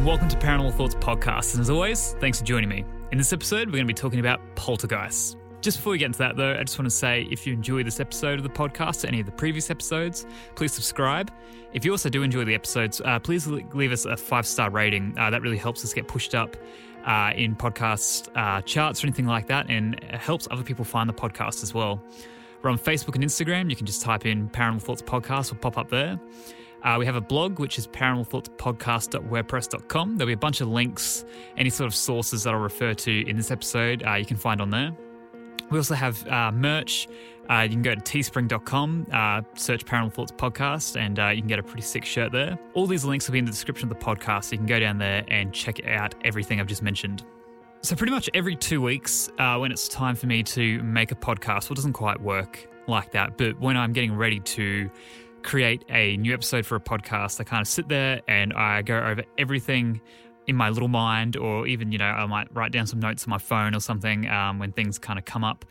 And welcome to Paranormal Thoughts Podcast. And as always, thanks for joining me. In this episode, we're going to be talking about poltergeists. Just before we get into that, though, I just want to say if you enjoy this episode of the podcast or any of the previous episodes, please subscribe. If you also do enjoy the episodes, uh, please leave us a five star rating. Uh, that really helps us get pushed up uh, in podcast uh, charts or anything like that, and helps other people find the podcast as well. We're on Facebook and Instagram. You can just type in Paranormal Thoughts Podcast, we'll pop up there. Uh, we have a blog, which is paranormalthoughtspodcast.wordpress.com. There'll be a bunch of links, any sort of sources that I'll refer to in this episode, uh, you can find on there. We also have uh, merch. Uh, you can go to teespring.com, uh, search Paranormal Thoughts Podcast, and uh, you can get a pretty sick shirt there. All these links will be in the description of the podcast, so you can go down there and check out everything I've just mentioned. So, pretty much every two weeks, when it's time for me to make a podcast, well, it doesn't quite work like that, but when I'm getting ready to create a new episode for a podcast, I kind of sit there and I go over everything in my little mind, or even, you know, I might write down some notes on my phone or something um, when things kind of come up.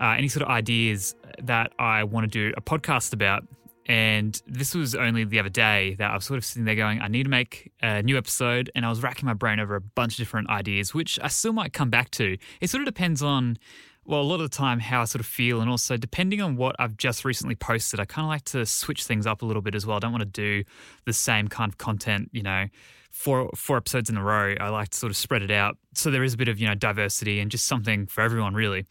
Uh, any sort of ideas that I want to do a podcast about. And this was only the other day that I was sort of sitting there going, I need to make a new episode. And I was racking my brain over a bunch of different ideas, which I still might come back to. It sort of depends on well, a lot of the time, how I sort of feel, and also depending on what I've just recently posted, I kind of like to switch things up a little bit as well. I don't want to do the same kind of content, you know, four four episodes in a row. I like to sort of spread it out so there is a bit of you know diversity and just something for everyone really.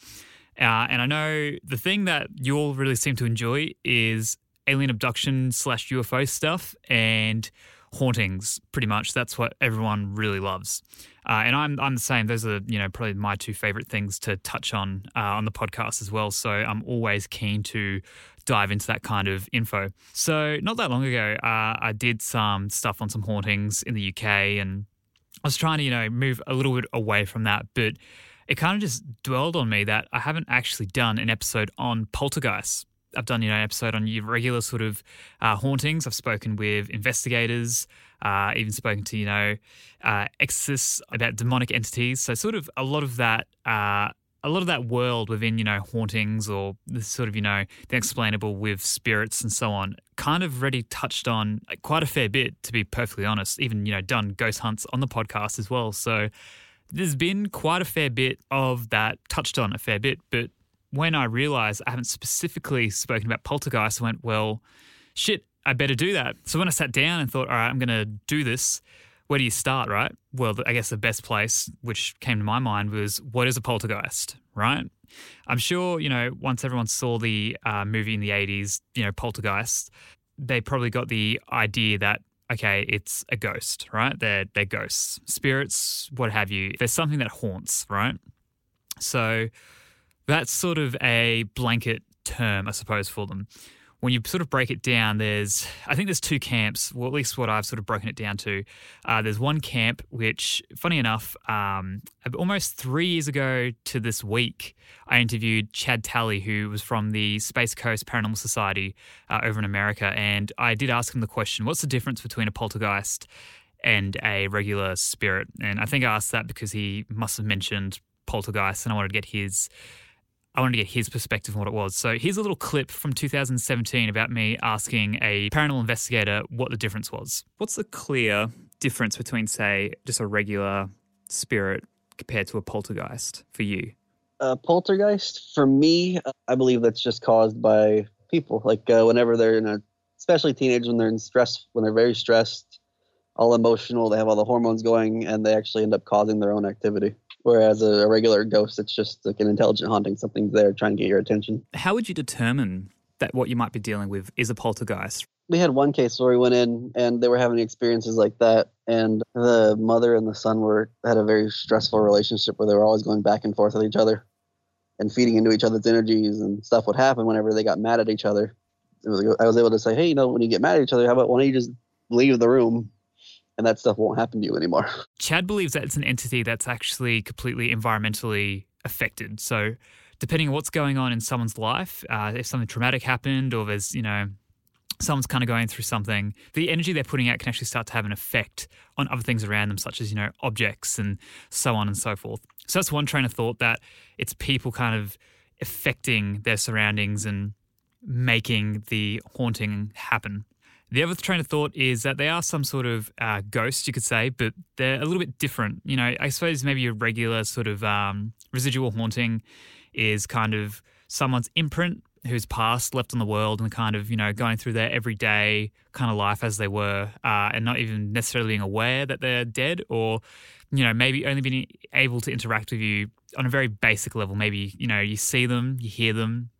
Uh, and I know the thing that you all really seem to enjoy is alien abduction slash UFO stuff and hauntings. Pretty much, that's what everyone really loves. Uh, and I'm I'm the same. Those are you know probably my two favorite things to touch on uh, on the podcast as well. So I'm always keen to dive into that kind of info. So not that long ago, uh, I did some stuff on some hauntings in the UK, and I was trying to you know move a little bit away from that, but it kind of just dwelled on me that I haven't actually done an episode on poltergeists. I've done you know an episode on your regular sort of uh, hauntings. I've spoken with investigators, uh, even spoken to, you know, uh, exorcists about demonic entities. So sort of a lot of that, uh, a lot of that world within, you know, hauntings or the sort of, you know, the explainable with spirits and so on, kind of already touched on quite a fair bit, to be perfectly honest. Even, you know, done ghost hunts on the podcast as well. So there's been quite a fair bit of that touched on a fair bit. But when I realized I haven't specifically spoken about poltergeist, I went, well, shit, I better do that. So when I sat down and thought, all right, I'm going to do this, where do you start, right? Well, I guess the best place, which came to my mind, was what is a poltergeist, right? I'm sure, you know, once everyone saw the uh, movie in the 80s, you know, Poltergeist, they probably got the idea that, okay, it's a ghost, right? They're, they're ghosts, spirits, what have you. There's something that haunts, right? So that's sort of a blanket term, I suppose, for them when you sort of break it down, there's, I think there's two camps, well, at least what I've sort of broken it down to. Uh, there's one camp, which, funny enough, um, almost three years ago to this week, I interviewed Chad Talley, who was from the Space Coast Paranormal Society uh, over in America. And I did ask him the question what's the difference between a poltergeist and a regular spirit? And I think I asked that because he must have mentioned poltergeist, and I wanted to get his I wanted to get his perspective on what it was. So here's a little clip from 2017 about me asking a paranormal investigator what the difference was. What's the clear difference between, say, just a regular spirit compared to a poltergeist for you? A poltergeist, for me, I believe that's just caused by people. Like uh, whenever they're in a, especially teenagers when they're in stress, when they're very stressed, all emotional, they have all the hormones going, and they actually end up causing their own activity. Whereas a, regular ghost, it's just like an intelligent haunting. Something's there trying to get your attention. How would you determine that what you might be dealing with is a poltergeist? We had one case where we went in and they were having experiences like that, and the mother and the son were had a very stressful relationship where they were always going back and forth with each other and feeding into each other's energies and stuff would happen whenever they got mad at each other. Was, I was able to say, hey, you know, when you get mad at each other, how about why don't you just leave the room and that stuff won't happen to you anymore. Chad believes that it's an entity that's actually completely environmentally affected. So, depending on what's going on in someone's life, uh, if something traumatic happened or there's, you know, someone's kind of going through something, the energy they're putting out can actually start to have an effect on other things around them, such as, you know, objects and so on and so forth. So, that's one train of thought that it's people kind of affecting their surroundings and making the haunting happen. The other train of thought is that they are some sort of uh, ghost, you could say, but they're a little bit different. You know, I suppose maybe a regular sort of um, residual haunting is kind of someone's imprint who's passed, left on the world, and kind of, you know, going through their everyday kind of life as they were, uh, and not even necessarily being aware that they're dead, or, you know, maybe only being able to interact with you on a very basic level. Maybe, you know, you see them, you hear them,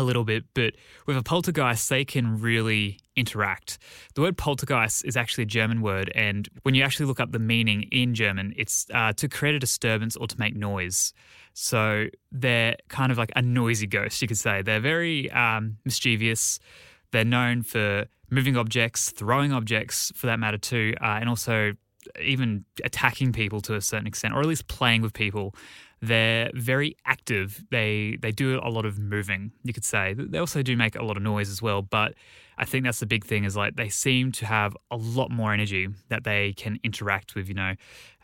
a little bit, but with a poltergeist, they can really interact. The word poltergeist is actually a German word, and when you actually look up the meaning in German, it's uh, to create a disturbance or to make noise. So they're kind of like a noisy ghost, you could say. They're very um, mischievous. They're known for moving objects, throwing objects for that matter, too, uh, and also even attacking people to a certain extent, or at least playing with people. They're very active. They they do a lot of moving. You could say they also do make a lot of noise as well. But I think that's the big thing is like they seem to have a lot more energy that they can interact with. You know,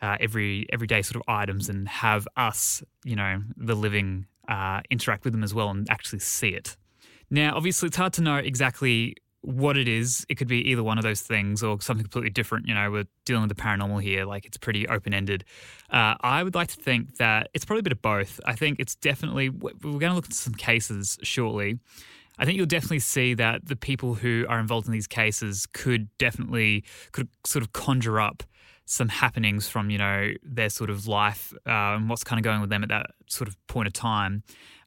uh, every everyday sort of items and have us, you know, the living uh, interact with them as well and actually see it. Now, obviously, it's hard to know exactly what it is. It could be either one of those things or something completely different. You know, we're dealing with the paranormal here. Like it's pretty open ended. Uh, I would like to think that it's probably a bit of both. I think it's definitely, we're going to look at some cases shortly. I think you'll definitely see that the people who are involved in these cases could definitely, could sort of conjure up some happenings from, you know, their sort of life uh, and what's kind of going with them at that sort of point of time.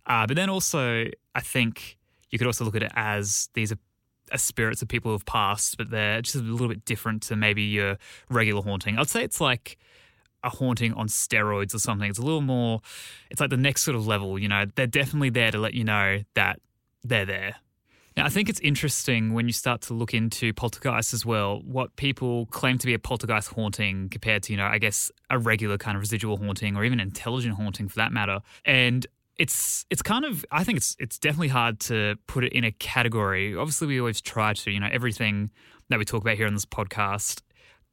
Uh, but then also, I think you could also look at it as these are spirits of people who've passed, but they're just a little bit different to maybe your regular haunting. I'd say it's like a haunting on steroids or something. It's a little more, it's like the next sort of level, you know, they're definitely there to let you know that they're there. Now, I think it's interesting when you start to look into poltergeist as well, what people claim to be a poltergeist haunting compared to, you know, I guess a regular kind of residual haunting or even intelligent haunting for that matter. And it's it's kind of I think it's it's definitely hard to put it in a category. Obviously, we always try to. You know, everything that we talk about here on this podcast,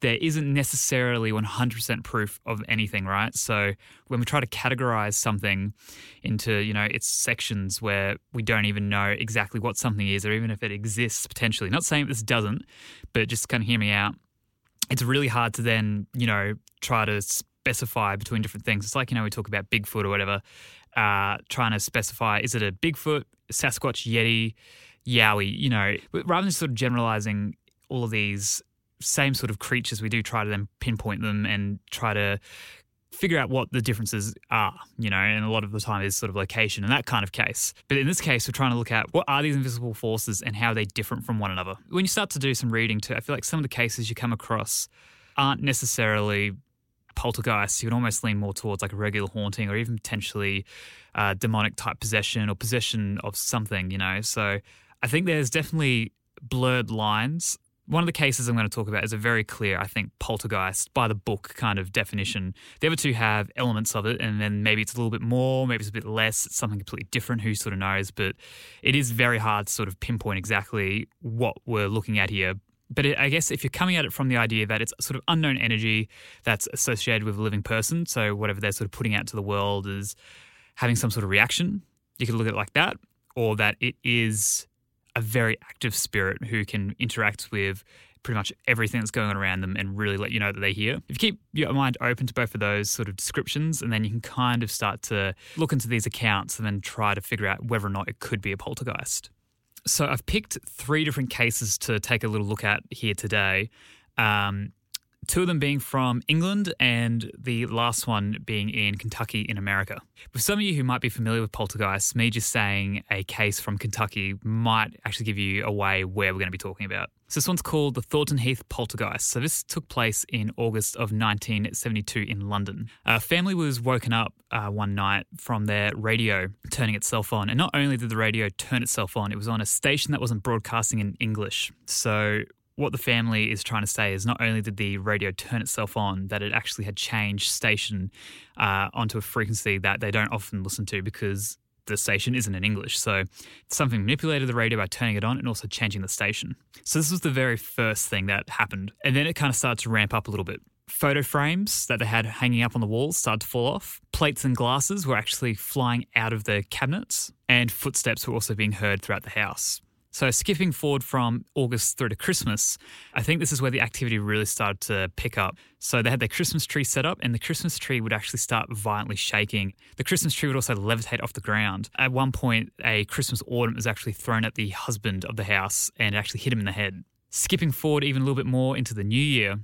there isn't necessarily 100% proof of anything, right? So when we try to categorize something into you know its sections where we don't even know exactly what something is, or even if it exists potentially. Not saying this doesn't, but just kind of hear me out. It's really hard to then you know try to specify between different things. It's like you know we talk about Bigfoot or whatever uh, trying to specify is it a Bigfoot, Sasquatch, Yeti, Yowie, you know, rather than sort of generalizing all of these same sort of creatures, we do try to then pinpoint them and try to figure out what the differences are, you know, and a lot of the time is sort of location and that kind of case. But in this case, we're trying to look at what are these invisible forces and how are they different from one another. When you start to do some reading too, I feel like some of the cases you come across aren't necessarily poltergeist, you would almost lean more towards like a regular haunting or even potentially uh, demonic type possession or possession of something, you know. So I think there's definitely blurred lines. One of the cases I'm going to talk about is a very clear, I think, poltergeist by the book kind of definition. The other two have elements of it, and then maybe it's a little bit more, maybe it's a bit less, it's something completely different, who sort of knows. But it is very hard to sort of pinpoint exactly what we're looking at here but it, I guess if you're coming at it from the idea that it's sort of unknown energy that's associated with a living person, so whatever they're sort of putting out to the world is having some sort of reaction, You could look at it like that, or that it is a very active spirit who can interact with pretty much everything that's going on around them and really let you know that they're here. If you keep your mind open to both of those sort of descriptions, and then you can kind of start to look into these accounts and then try to figure out whether or not it could be a poltergeist. So I've picked three different cases to take a little look at here today. Um, two of them being from England and the last one being in Kentucky in America. For some of you who might be familiar with poltergeists, me just saying a case from Kentucky might actually give you away where we're going to be talking about. So this one's called the Thornton Heath Poltergeist. So this took place in August of 1972 in London. A family was woken up uh, one night from their radio turning itself on. And not only did the radio turn itself on, it was on a station that wasn't broadcasting in English. So what the family is trying to say is not only did the radio turn itself on, that it actually had changed station uh, onto a frequency that they don't often listen to because the station isn't in English. So something manipulated the radio by turning it on and also changing the station. So this was the very first thing that happened. And then it kind of started to ramp up a little bit. Photo frames that they had hanging up on the walls started to fall off. Plates and glasses were actually flying out of the cabinets, and footsteps were also being heard throughout the house. So, skipping forward from August through to Christmas, I think this is where the activity really started to pick up. So, they had their Christmas tree set up, and the Christmas tree would actually start violently shaking. The Christmas tree would also levitate off the ground. At one point, a Christmas ornament was actually thrown at the husband of the house and actually hit him in the head. Skipping forward even a little bit more into the new year,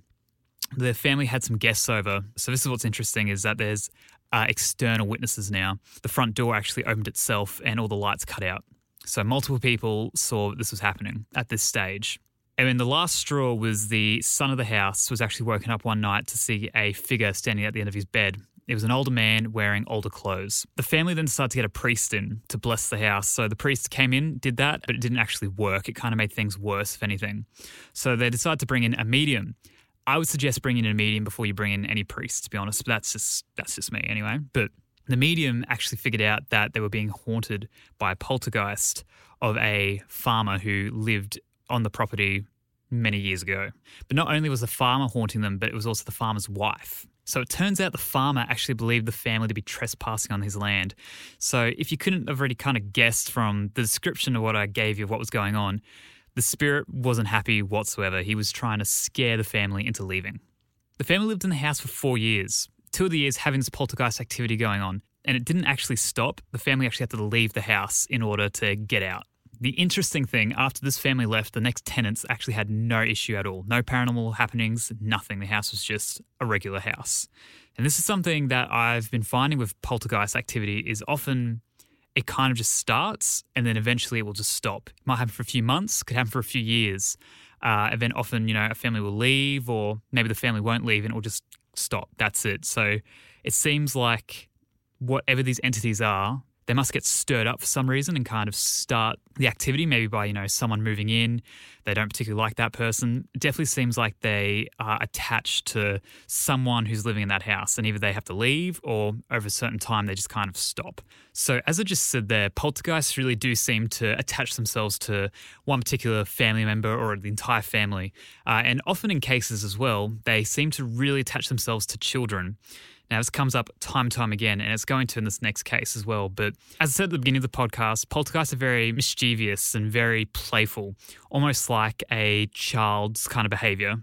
the family had some guests over. So, this is what's interesting is that there's uh, external witnesses now. The front door actually opened itself and all the lights cut out. So multiple people saw this was happening at this stage. And then the last straw was the son of the house was actually woken up one night to see a figure standing at the end of his bed. It was an older man wearing older clothes. The family then started to get a priest in to bless the house. So the priest came in, did that, but it didn't actually work. It kind of made things worse, if anything. So they decided to bring in a medium. I would suggest bringing in a medium before you bring in any priest, to be honest. But that's just that's just me anyway. But the medium actually figured out that they were being haunted by a poltergeist of a farmer who lived on the property many years ago. But not only was the farmer haunting them, but it was also the farmer's wife. So it turns out the farmer actually believed the family to be trespassing on his land. So if you couldn't have already kind of guessed from the description of what I gave you of what was going on, the spirit wasn't happy whatsoever. He was trying to scare the family into leaving. The family lived in the house for four years, two of the years having this poltergeist activity going on, and it didn't actually stop. The family actually had to leave the house in order to get out. The interesting thing, after this family left, the next tenants actually had no issue at all. No paranormal happenings, nothing. The house was just a regular house. And this is something that I've been finding with poltergeist activity is often it kind of just starts and then eventually it will just stop. It might happen for a few months, could happen for a few years. Uh, and then often, you know, a family will leave or maybe the family won't leave and it will just stop. That's it. So it seems like whatever these entities are, they must get stirred up for some reason and kind of start the activity, maybe by, you know, someone moving in. They don't particularly like that person. It definitely seems like they are attached to someone who's living in that house and either they have to leave or over a certain time they just kind of stop. So, as I just said there, poltergeists really do seem to attach themselves to one particular family member or the entire family. Uh, and often in cases as well, they seem to really attach themselves to children. Now, this comes up time and time again, and it's going to in this next case as well. But as I said at the beginning of the podcast, poltergeists are very mischievous and very playful, almost like a child's kind of behavior.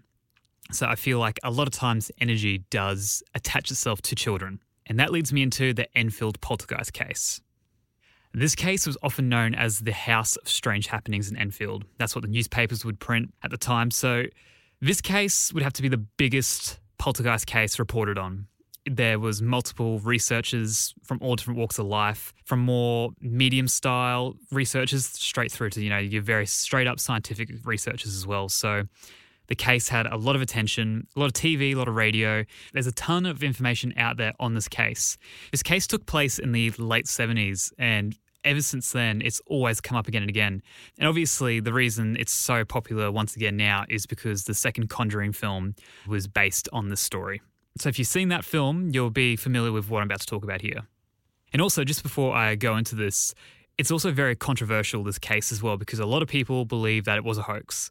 So I feel like a lot of times energy does attach itself to children. And that leads me into the Enfield poltergeist case. This case was often known as the House of Strange Happenings in Enfield. That's what the newspapers would print at the time. So this case would have to be the biggest poltergeist case reported on there was multiple researchers from all different walks of life, from more medium style researchers straight through to you know your very straight up scientific researchers as well. So the case had a lot of attention, a lot of TV, a lot of radio. There's a ton of information out there on this case. This case took place in the late 70s and ever since then, it's always come up again and again. And obviously, the reason it's so popular once again now is because the second Conjuring film was based on this story. So if you've seen that film, you'll be familiar with what I'm about to talk about here. And also, just before I go into this, it's also very controversial, this case as well, because a lot of people believe that it was a hoax.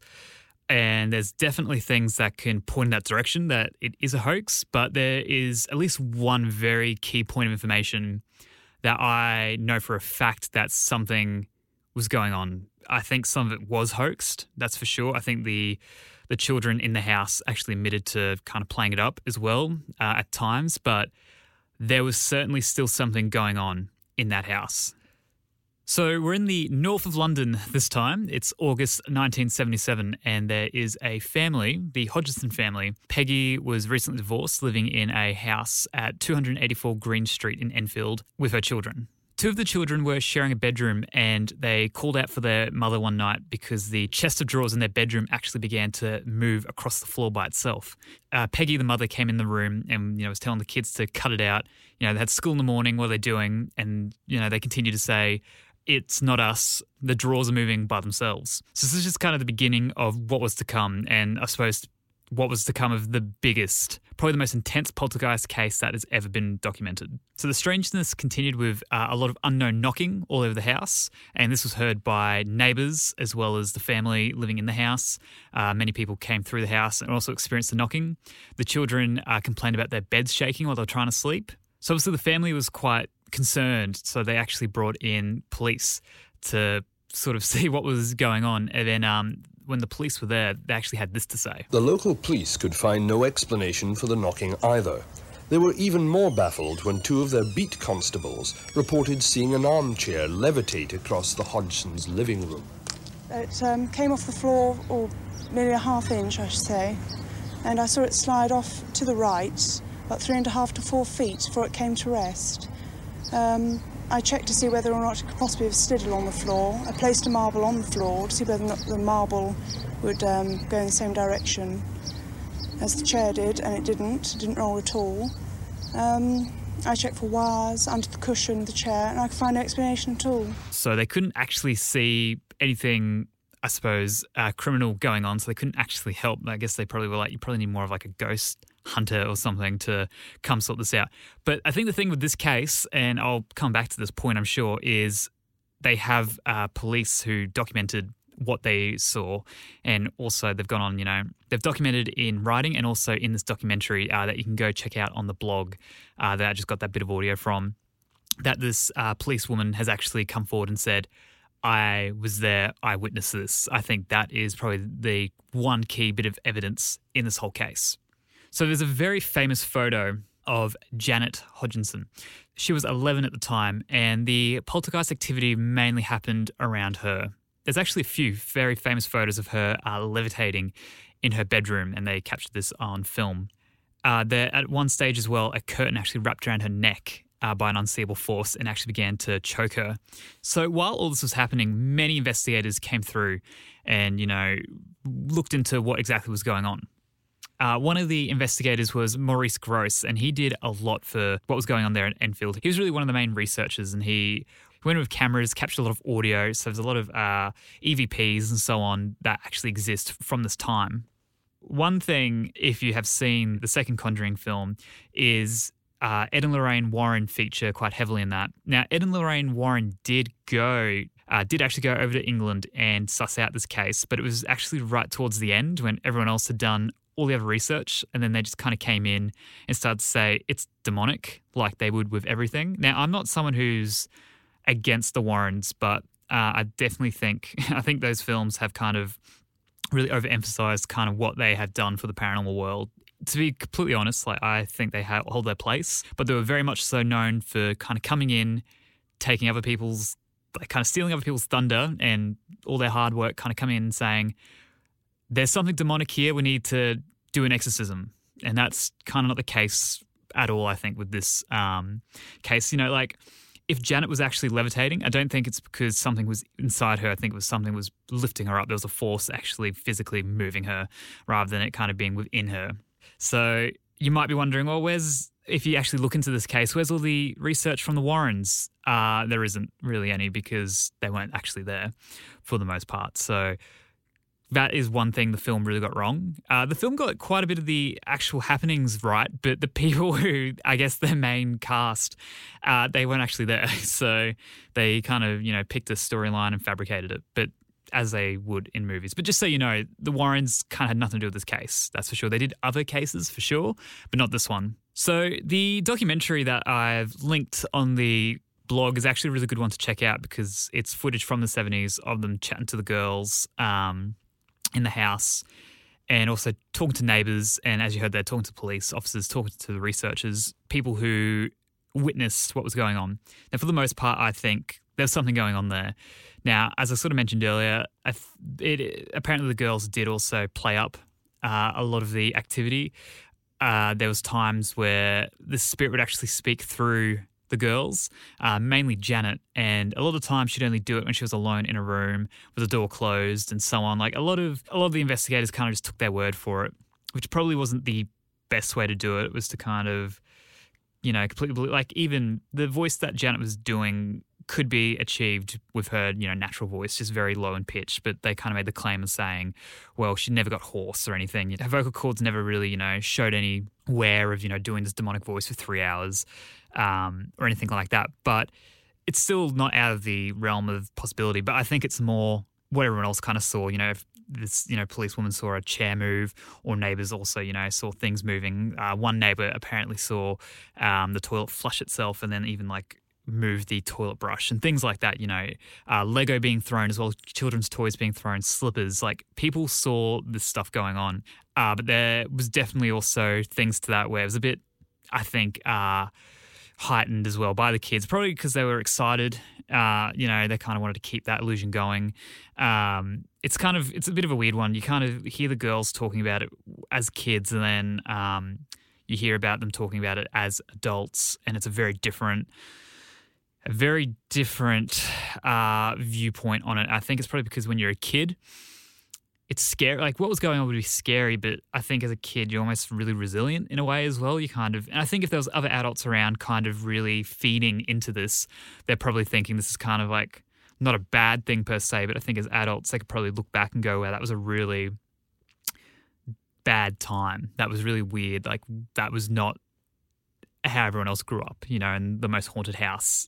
And there's definitely things that can point in that direction that it is a hoax, but there is at least one very key point of information that I know for a fact that something was going on. I think some of it was hoaxed, that's for sure. I think the the children in the house actually admitted to kind of playing it up as well uh, at times, but there was certainly still something going on in that house. So we're in the north of London this time. It's August 1977, and there is a family, the Hodgson family. Peggy was recently divorced, living in a house at 284 Green Street in Enfield with her children. Two of the children were sharing a bedroom and they called out for their mother one night because the chest of drawers in their bedroom actually began to move across the floor by itself. Uh, Peggy, the mother, came in the room and you know was telling the kids to cut it out. You know, they had school in the morning. What are they doing? And you know, they continued to say, "It's not us. The drawers are moving by themselves." So this is just kind of the beginning of what was to come. And I suppose what was to come of the biggest, probably the most intense poltergeist case that has ever been documented. So the strangeness continued with uh, a lot of unknown knocking all over the house, and this was heard by neighbours as well as the family living in the house. Uh, many people came through the house and also experienced the knocking. The children uh, complained about their beds shaking while they were trying to sleep. So obviously the family was quite concerned, so they actually brought in police to sort of see what was going on. And then um, when the police were there, they actually had this to say. The local police could find no explanation for the knocking either. They were even more baffled when two of their beat constables reported seeing an armchair levitate across the Hodgsons' living room. It um, came off the floor, or nearly a half inch, I should say, and I saw it slide off to the right, about three and a half to four feet before it came to rest. Um, I checked to see whether or not it could possibly have slid along the floor. I placed a marble on the floor to see whether or not the marble would um, go in the same direction as the chair did, and it didn't. It didn't roll at all. Um, I checked for wires under the cushion of the chair, and I could find no explanation at all. So they couldn't actually see anything, I suppose, uh, criminal going on. So they couldn't actually help. I guess they probably were like, you probably need more of like a ghost hunter or something to come sort this out. But I think the thing with this case, and I'll come back to this point, I'm sure, is they have uh, police who documented what they saw, and also they've gone on, you know, they've documented in writing and also in this documentary uh, that you can go check out on the blog uh, that I just got that bit of audio from. That this uh, police woman has actually come forward and said, I was there, I witnessed this. I think that is probably the one key bit of evidence in this whole case. So there's a very famous photo of Janet Hodgson. She was 11 at the time, and the poltergeist activity mainly happened around her. There's actually a few very famous photos of her uh, levitating in her bedroom, and they captured this on film. Uh, there, at one stage as well, a curtain actually wrapped around her neck uh, by an unseeable force and actually began to choke her. So while all this was happening, many investigators came through and, you know, looked into what exactly was going on. Uh, one of the investigators was Maurice Grosse, and he did a lot for what was going on there in Enfield. He was really one of the main researchers, and he went with cameras, captured a lot of audio. So there's a lot of uh, EVPs and so on that actually exist from this time. One thing, if you have seen the second Conjuring film, is uh, Ed and Lorraine Warren feature quite heavily in that. Now, Ed and Lorraine Warren did go, uh, did actually go over to England and suss out this case, but it was actually right towards the end when everyone else had done all the other research, and then they just kind of came in and started to say it's demonic, like they would with everything. Now, I'm not someone who's against the Warrens, but uh, I definitely think I think those films have kind of really overemphasized kind of what they have done for the paranormal world. To be completely honest, like I think they hold their place, but they were very much so known for kind of coming in, taking other people's, like kind of stealing other people's thunder and all their hard work, kind of coming in and saying, "There's something demonic here. We need to do an exorcism," and that's kind of not the case at all. I think with this um, case, you know, like if Janet was actually levitating, I don't think it's because something was inside her. I think it was something was lifting her up. There was a force actually physically moving her rather than it kind of being within her. So you might be wondering, well, where's, if you actually look into this case, where's all the research from the Warrens? Uh, there isn't really any because they weren't actually there for the most part. So that is one thing the film really got wrong. Uh, the film got quite a bit of the actual happenings right, but the people who, I guess, their main cast, uh, they weren't actually there. So they kind of, you know, picked a storyline and fabricated it, but as they would in movies. But just so you know, the Warrens kind of had nothing to do with this case, that's for sure. They did other cases for sure, but not this one. So the documentary that I've linked on the blog is actually a really good one to check out because it's footage from the 70s of them chatting to the girls um, in the house and also talking to neighbors. And as you heard, they're talking to police officers, talking to the researchers, people who witnessed what was going on. Now, for the most part, I think there's something going on there. Now, as I sort of mentioned earlier, it, apparently the girls did also play up uh, a lot of the activity. Uh, there was times where the spirit would actually speak through the girls, uh, mainly Janet, and a lot of times she'd only do it when she was alone in a room with the door closed and so on. Like a lot of a lot of the investigators kind of just took their word for it, which probably wasn't the best way to do it. It was to kind of, you know, completely like even the voice that Janet was doing could be achieved with her, you know, natural voice, just very low in pitch. But they kind of made the claim of saying, well, she never got hoarse or anything. Her vocal cords never really, you know, showed any wear of, you know, doing this demonic voice for three hours um, or anything like that. But it's still not out of the realm of possibility. But I think it's more what everyone else kind of saw. You know, if this you know policewoman saw a chair move, or neighbors also you know saw things moving. Uh, one neighbor apparently saw um, the toilet flush itself, and then even like move the toilet brush and things like that. You know, uh, Lego being thrown as well, children's toys being thrown, slippers. Like people saw this stuff going on, uh, but there was definitely also things to that where it was a bit, I think. Uh, heightened as well by the kids, probably because they were excited. Uh, you know, they kind of wanted to keep that illusion going. Um, it's kind of it's a bit of a weird one. You kind of hear the girls talking about it as kids, and then um, you hear about them talking about it as adults, and it's a very different. A very different uh, viewpoint on it. I think it's probably because when you're a kid, it's scary. Like what was going on would be scary, but I think as a kid, you're almost really resilient in a way as well. You kind of, and I think if there was other adults around, kind of really feeding into this, they're probably thinking this is kind of like not a bad thing per se, but I think as adults, they could probably look back and go, "Wow, that was a really bad time. That was really weird. Like that was not how everyone else grew up, you know, and the most haunted house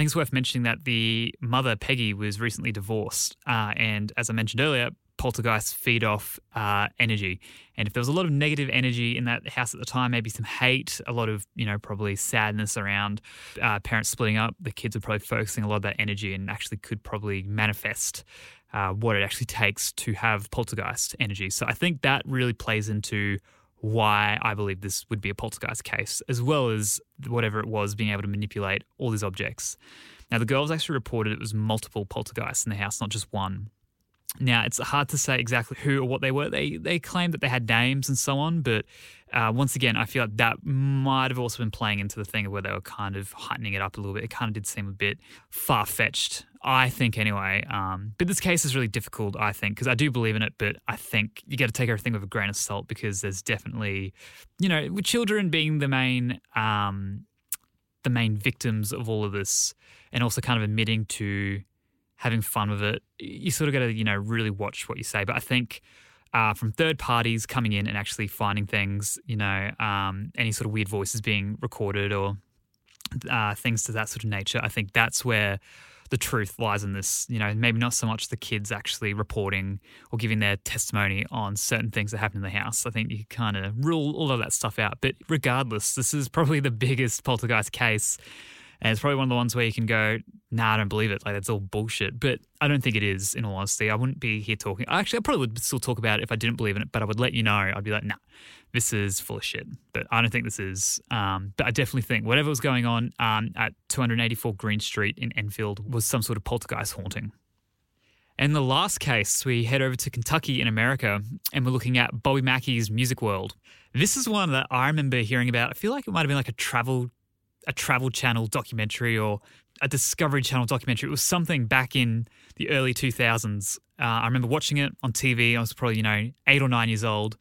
I think it's worth mentioning that the mother, Peggy, was recently divorced. Uh, and as I mentioned earlier, poltergeists feed off uh, energy. And if there was a lot of negative energy in that house at the time, maybe some hate, a lot of, you know, probably sadness around uh, parents splitting up, the kids are probably focusing a lot of that energy and actually could probably manifest uh, what it actually takes to have poltergeist energy. So I think that really plays into why I believe this would be a poltergeist case, as well as whatever it was being able to manipulate all these objects. Now, the girls actually reported it was multiple poltergeists in the house, not just one. Now, it's hard to say exactly who or what they were. They they claimed that they had names and so on, but uh, once again, I feel like that might have also been playing into the thing where they were kind of heightening it up a little bit. It kind of did seem a bit far fetched, I think, anyway. Um, but this case is really difficult, I think, because I do believe in it, but I think you got to take everything with a grain of salt because there's definitely, you know, with children being the main. Um, the main victims of all of this, and also kind of admitting to having fun with it, you sort of got to, you know, really watch what you say. But I think uh, from third parties coming in and actually finding things, you know, um, any sort of weird voices being recorded or uh, things to that sort of nature, I think that's where the truth lies in this. You know, maybe not so much the kids actually reporting or giving their testimony on certain things that happen in the house. I think you kind of rule all of that stuff out. But regardless, this is probably the biggest poltergeist case. And it's probably one of the ones where you can go, nah, I don't believe it. Like, that's all bullshit. But I don't think it is, in all honesty. I wouldn't be here talking. Actually, I probably would still talk about it if I didn't believe in it, but I would let you know. I'd be like, nah, this is full of shit. But I don't think this is. Um, but I definitely think whatever was going on um, at 284 Green Street in Enfield was some sort of poltergeist haunting. In the last case, we head over to Kentucky in America and we're looking at Bobby Mackey's Music World. This is one that I remember hearing about. I feel like it might have been like a travel a travel channel documentary or a Discovery Channel documentary. It was something back in the early 2000s. Uh, I remember watching it on TV. I was probably, you know, eight or nine years old.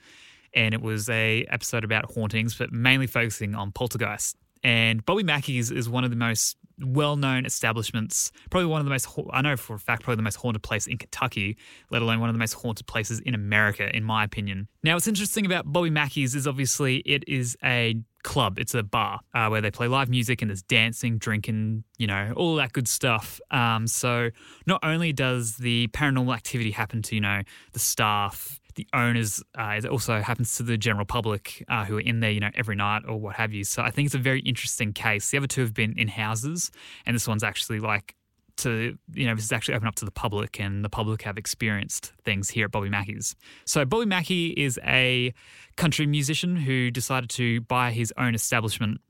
And it was a episode about hauntings, but mainly focusing on poltergeist. And Bobby Mackey's is one of the most well-known establishments, probably one of the most I know for a fact probably the most haunted place in Kentucky, let alone one of the most haunted places in America in my opinion. Now what's interesting about Bobby Mackey's is obviously it is a club. It's a bar uh, where they play live music and there's dancing, drinking, you know, all that good stuff. Um, so not only does the paranormal activity happen to, you know, the staff, the owners, uh, it also happens to the general public uh, who are in there, you know, every night or what have you. So I think it's a very interesting case. The other two have been in houses, and this one's actually like to you know this is actually open up to the public and the public have experienced things here at Bobby Mackey's. So Bobby Mackey is a country musician who decided to buy his own establishment.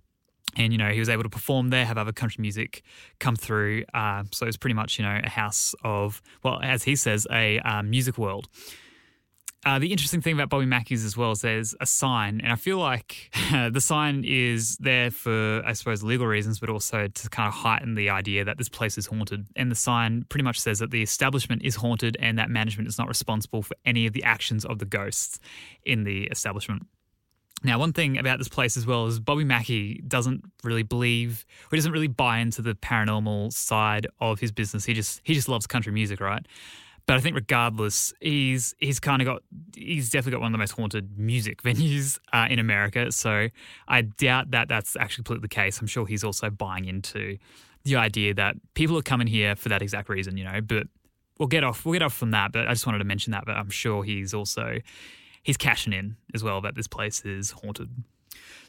And you know he was able to perform there, have other country music come through. Uh, so it's pretty much you know a house of well, as he says, a uh, music world. Uh, the interesting thing about Bobby Mackey's as well is there's a sign, and I feel like the sign is there for, I suppose, legal reasons, but also to kind of heighten the idea that this place is haunted. And the sign pretty much says that the establishment is haunted and that management is not responsible for any of the actions of the ghosts in the establishment. Now, one thing about this place as well is Bobby Mackey doesn't really believe, or doesn't really buy into the paranormal side of his business. He just he just loves country music, right? But I think regardless, he's he's kind of got he's definitely got one of the most haunted music venues uh, in America. So I doubt that that's actually completely the case. I'm sure he's also buying into the idea that people are coming here for that exact reason, you know. But we'll get off we'll get off from that. But I just wanted to mention that. But I'm sure he's also he's cashing in as well that this place is haunted.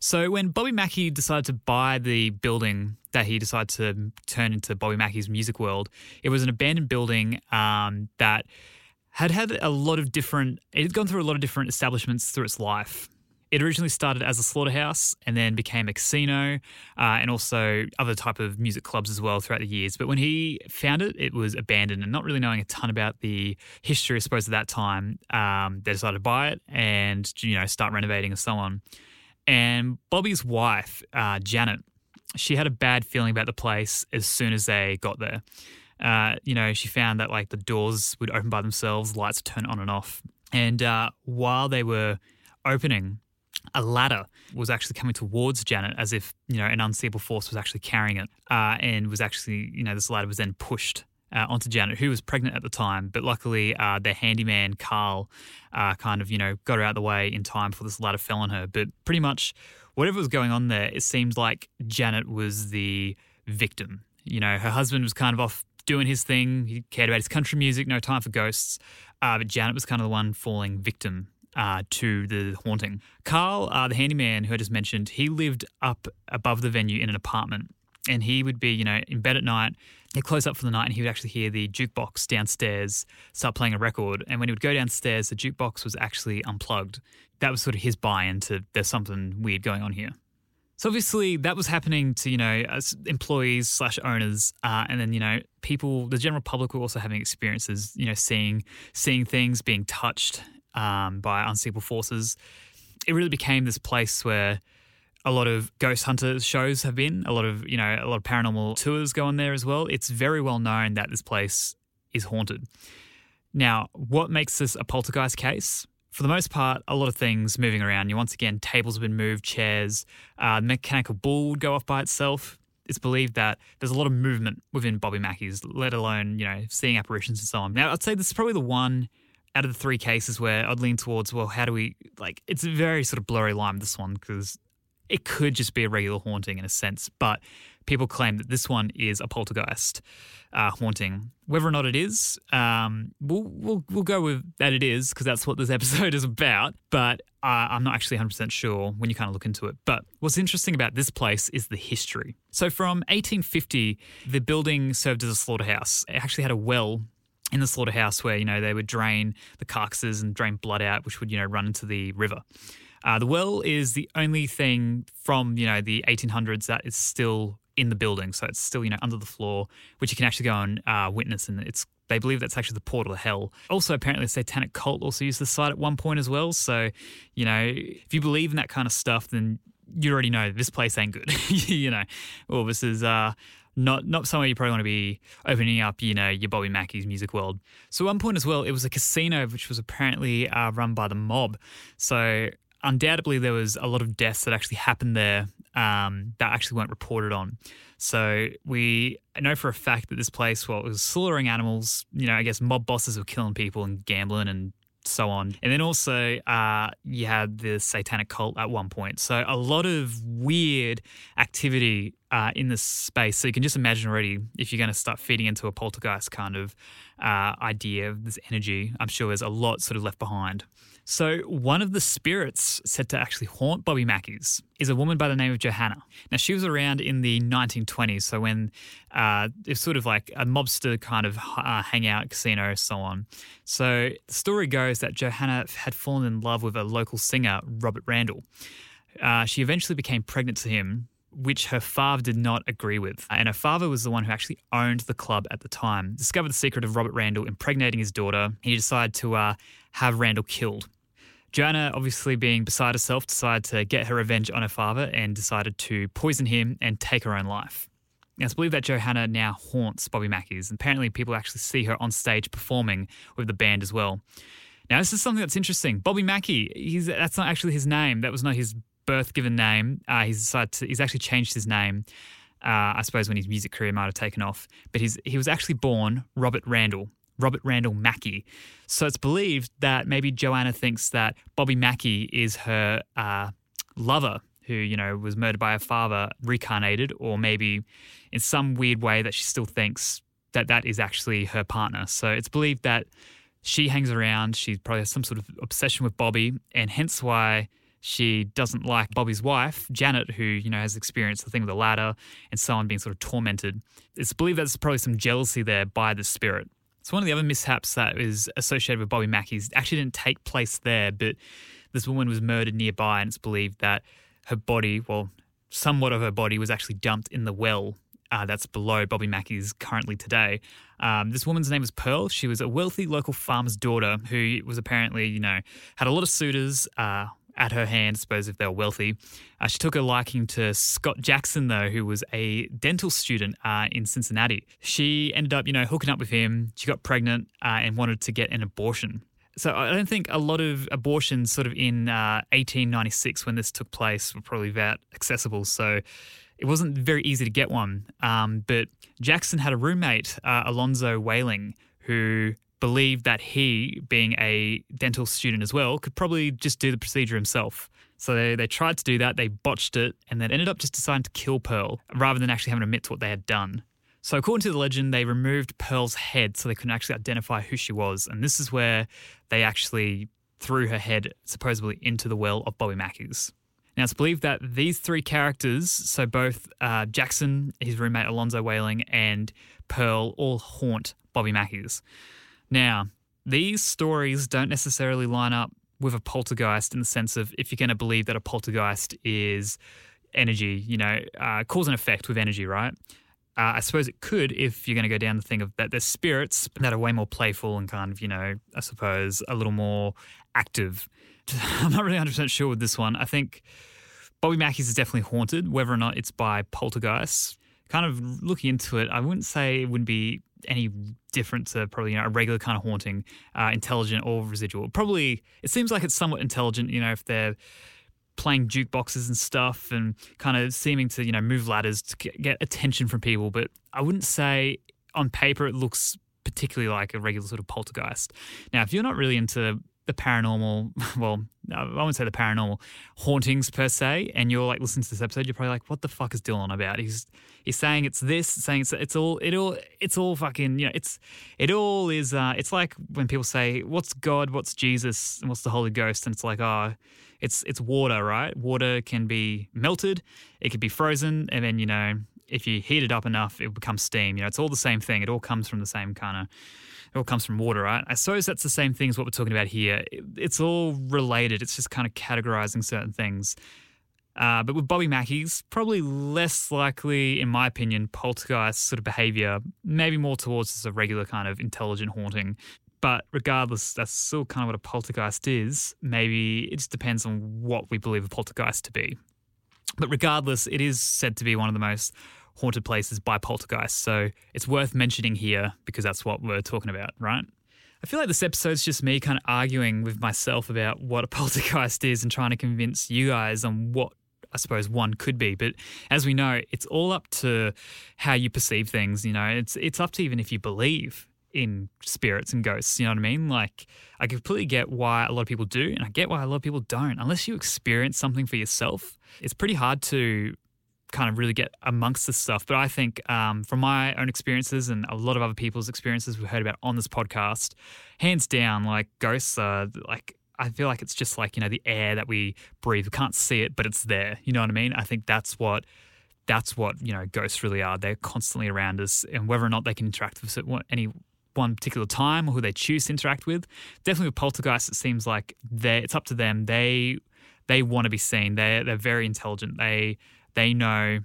So when Bobby Mackey decided to buy the building that he decided to turn into Bobby Mackey's Music World, it was an abandoned building um, that had had a lot of different. It had gone through a lot of different establishments through its life. It originally started as a slaughterhouse and then became a casino uh, and also other type of music clubs as well throughout the years. But when he found it, it was abandoned and not really knowing a ton about the history, I suppose, at that time, um, they decided to buy it and you know start renovating and so on. And Bobby's wife, uh, Janet, she had a bad feeling about the place as soon as they got there. Uh, you know, she found that like the doors would open by themselves, lights would turn on and off. And uh, while they were opening, a ladder was actually coming towards Janet as if, you know, an unseeable force was actually carrying it. Uh, and was actually, you know, this ladder was then pushed uh, onto Janet, who was pregnant at the time. But luckily, uh, their handyman, Carl, uh, kind of, you know, got her out of the way in time before this ladder fell on her. But pretty much whatever was going on there, it seems like Janet was the victim. You know, her husband was kind of off doing his thing. He cared about his country music, no time for ghosts. Uh, but Janet was kind of the one falling victim uh, to the haunting. Carl, uh, the handyman who I just mentioned, he lived up above the venue in an apartment and he would be, you know, in bed at night. He'd close up for the night and he would actually hear the jukebox downstairs start playing a record. And when he would go downstairs, the jukebox was actually unplugged. That was sort of his buy in to there's something weird going on here. So obviously that was happening to you know employees slash owners, uh, and then you know people, the general public were also having experiences, you know, seeing seeing things, being touched um, by unseeable forces. It really became this place where a lot of ghost hunter shows have been. A lot of you know a lot of paranormal tours go on there as well. It's very well known that this place is haunted. Now, what makes this a poltergeist case? For the most part, a lot of things moving around. You once again, tables have been moved, chairs, uh, mechanical bull would go off by itself. It's believed that there's a lot of movement within Bobby Mackey's, let alone you know seeing apparitions and so on. Now, I'd say this is probably the one out of the three cases where I'd lean towards. Well, how do we like? It's a very sort of blurry line. This one because it could just be a regular haunting in a sense, but people claim that this one is a poltergeist uh, haunting. Whether or not it is, um, we'll, we'll, we'll go with that it is because that's what this episode is about. But uh, I'm not actually 100% sure when you kind of look into it. But what's interesting about this place is the history. So from 1850, the building served as a slaughterhouse. It actually had a well in the slaughterhouse where you know they would drain the carcasses and drain blood out, which would you know run into the river. Uh, the well is the only thing from you know the 1800s that is still in the building, so it's still you know under the floor, which you can actually go and uh, witness, and it's they believe that's actually the portal to hell. Also, apparently, the Satanic cult also used the site at one point as well. So, you know, if you believe in that kind of stuff, then you already know this place ain't good. you know, well, this is uh, not not somewhere you probably want to be opening up, you know, your Bobby Mackey's music world. So, at one point as well, it was a casino which was apparently uh, run by the mob. So, undoubtedly there was a lot of deaths that actually happened there um, that actually weren't reported on. So we know for a fact that this place, well, it was slaughtering animals. You know, I guess mob bosses were killing people and gambling and so on. And then also, uh, you had the satanic cult at one point. So a lot of weird activity uh, in this space. So you can just imagine already if you're going to start feeding into a poltergeist kind of uh, idea of this energy, I'm sure there's a lot sort of left behind. So, one of the spirits said to actually haunt Bobby Mackey's is a woman by the name of Johanna. Now, she was around in the 1920s, so when uh, it's sort of like a mobster kind of uh, hangout casino, so on. So, the story goes that Johanna had fallen in love with a local singer, Robert Randall. Uh, she eventually became pregnant to him, which her father did not agree with. And her father was the one who actually owned the club at the time. Discovered the secret of Robert Randall impregnating his daughter. He decided to uh, have Randall killed. Joanna, obviously being beside herself, decided to get her revenge on her father and decided to poison him and take her own life. Now, it's believed that Johanna now haunts Bobby Mackey's, and apparently people actually see her on stage performing with the band as well. Now, this is something that's interesting. Bobby Mackey, he's, that's not actually his name. That was not his birth given name. Uh, he's decided to, he's actually changed his name. Uh, I suppose when his music career might have taken off, but he's, he was actually born Robert Randall. Robert Randall Mackey. So it's believed that maybe Joanna thinks that Bobby Mackey is her uh, lover who, you know, was murdered by her father, reincarnated, or maybe in some weird way that she still thinks that that is actually her partner. So it's believed that she hangs around, she probably has some sort of obsession with Bobby, and hence why she doesn't like Bobby's wife, Janet, who, you know, has experienced the thing with the ladder and so on, being sort of tormented. It's believed that there's probably some jealousy there by the spirit. So one of the other mishaps that is associated with Bobby Mackey's actually didn't take place there, but this woman was murdered nearby, and it's believed that her body, well, somewhat of her body, was actually dumped in the well uh, that's below Bobby Mackey's currently today. Um, this woman's name was Pearl. She was a wealthy local farmer's daughter who was apparently, you know, had a lot of suitors. Uh, at her hand, suppose, if they were wealthy. Uh, she took a liking to Scott Jackson, though, who was a dental student uh, in Cincinnati. She ended up, you know, hooking up with him. She got pregnant uh, and wanted to get an abortion. So I don't think a lot of abortions, sort of in 1896 uh, when this took place, were probably that accessible. So it wasn't very easy to get one. Um, but Jackson had a roommate, uh, Alonzo Walling, who believed that he, being a dental student as well, could probably just do the procedure himself. So they, they tried to do that, they botched it, and then ended up just deciding to kill Pearl rather than actually having to admit to what they had done. So, according to the legend, they removed Pearl's head so they couldn't actually identify who she was. And this is where they actually threw her head supposedly into the well of Bobby Mackey's. Now, it's believed that these three characters, so both uh, Jackson, his roommate Alonzo Walling, and Pearl, all haunt Bobby Mackey's. Now, these stories don't necessarily line up with a poltergeist in the sense of if you're going to believe that a poltergeist is energy, you know, uh, cause and effect with energy, right? Uh, I suppose it could if you're going to go down the thing of that there's spirits that are way more playful and kind of, you know, I suppose a little more active. I'm not really 100% sure with this one. I think Bobby Mackey's is definitely haunted, whether or not it's by poltergeists. Kind of looking into it, I wouldn't say it would be any different to probably you know a regular kind of haunting, uh, intelligent or residual. Probably it seems like it's somewhat intelligent. You know, if they're playing jukeboxes and stuff and kind of seeming to you know move ladders to get attention from people. But I wouldn't say on paper it looks particularly like a regular sort of poltergeist. Now, if you're not really into the paranormal, well, I won't say the paranormal hauntings per se, and you're like listening to this episode, you're probably like, "What the fuck is Dylan about?" He's he's saying it's this, saying it's it's all it all it's all fucking you know it's it all is. Uh, it's like when people say, "What's God? What's Jesus? And what's the Holy Ghost?" And it's like, oh, it's it's water, right? Water can be melted, it could be frozen, and then you know if you heat it up enough, it becomes steam. You know, it's all the same thing. It all comes from the same kind of. It all comes from water, right? I suppose that's the same thing as what we're talking about here. It's all related. It's just kind of categorizing certain things. Uh, but with Bobby Mackey's, probably less likely, in my opinion, poltergeist sort of behavior, maybe more towards just a regular kind of intelligent haunting. But regardless, that's still kind of what a poltergeist is. Maybe it just depends on what we believe a poltergeist to be. But regardless, it is said to be one of the most haunted places by poltergeists. So it's worth mentioning here because that's what we're talking about, right? I feel like this episode's just me kind of arguing with myself about what a poltergeist is and trying to convince you guys on what I suppose one could be. But as we know, it's all up to how you perceive things. You know, it's it's up to even if you believe in spirits and ghosts. You know what I mean? Like, I completely get why a lot of people do, and I get why a lot of people don't. Unless you experience something for yourself, it's pretty hard to kind of really get amongst this stuff. But I think um, from my own experiences and a lot of other people's experiences we've heard about on this podcast, hands down, like ghosts are like. I feel like it's just like, you know, the air that we breathe. We can't see it, but it's there. You know what I mean? I think that's what that's what you know ghosts really are. They're constantly around us, and whether or not they can interact with any one particular time or who they choose to interact with. Definitely with poltergeists, it seems like they it's up to them. They they want to be seen. They they're very intelligent. They they know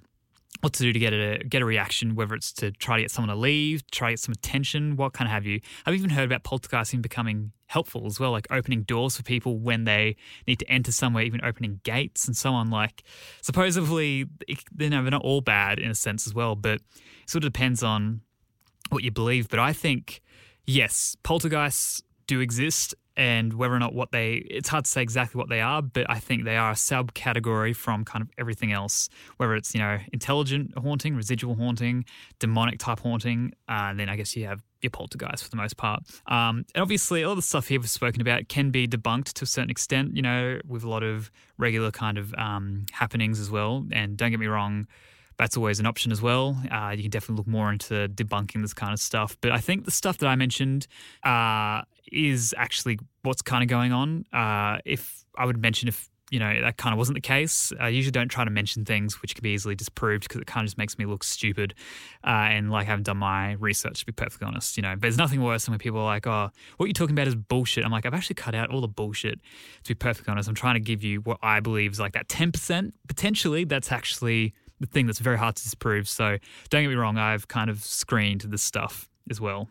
what to do to get a get a reaction, whether it's to try to get someone to leave, try to get some attention, what kind of have you. I've even heard about poltergeisting becoming helpful as well, like opening doors for people when they need to enter somewhere, even opening gates and so on. Like supposedly, you know, they're not all bad in a sense as well, but it sort of depends on what you believe. But I think, yes, poltergeists do exist and whether or not what they it's hard to say exactly what they are but i think they are a subcategory from kind of everything else whether it's you know intelligent haunting residual haunting demonic type haunting uh, and then i guess you have your poltergeist for the most part um, and obviously all the stuff here we've spoken about can be debunked to a certain extent you know with a lot of regular kind of um, happenings as well and don't get me wrong that's always an option as well. Uh, you can definitely look more into debunking this kind of stuff. But I think the stuff that I mentioned uh, is actually what's kind of going on. Uh, if I would mention if you know that kind of wasn't the case, I usually don't try to mention things which can be easily disproved because it kind of just makes me look stupid uh, and like I haven't done my research. To be perfectly honest, you know, there's nothing worse than when people are like, "Oh, what you're talking about is bullshit." I'm like, I've actually cut out all the bullshit. To be perfectly honest, I'm trying to give you what I believe is like that 10% potentially. That's actually the thing that's very hard to disprove. So don't get me wrong, I've kind of screened this stuff as well.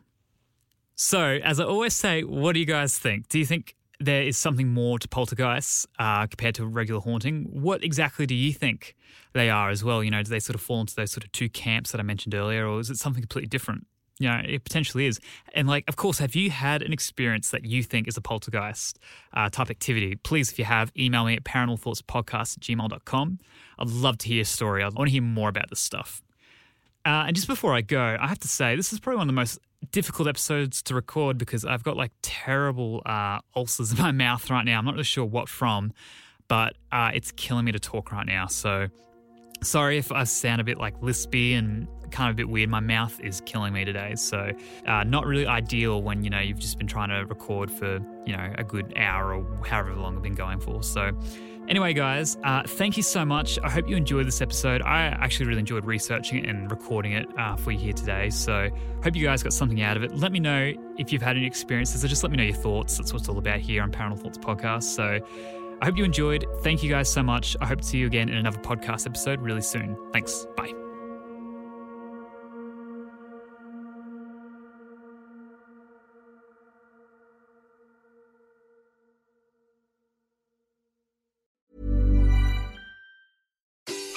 So, as I always say, what do you guys think? Do you think there is something more to poltergeists uh, compared to regular haunting? What exactly do you think they are as well? You know, do they sort of fall into those sort of two camps that I mentioned earlier, or is it something completely different? You know, it potentially is. And like, of course, have you had an experience that you think is a poltergeist uh, type activity? Please, if you have, email me at paranormalthoughtspodcast at gmail.com. I'd love to hear your story. I want to hear more about this stuff. Uh, and just before I go, I have to say, this is probably one of the most difficult episodes to record because I've got like terrible uh, ulcers in my mouth right now. I'm not really sure what from, but uh, it's killing me to talk right now. So sorry if I sound a bit like lispy and kind of a bit weird. My mouth is killing me today. So uh, not really ideal when, you know, you've just been trying to record for, you know, a good hour or however long I've been going for. So Anyway, guys, uh, thank you so much. I hope you enjoyed this episode. I actually really enjoyed researching it and recording it uh, for you here today. So, hope you guys got something out of it. Let me know if you've had any experiences, or just let me know your thoughts. That's what it's all about here on Paranormal Thoughts Podcast. So, I hope you enjoyed. Thank you guys so much. I hope to see you again in another podcast episode really soon. Thanks. Bye.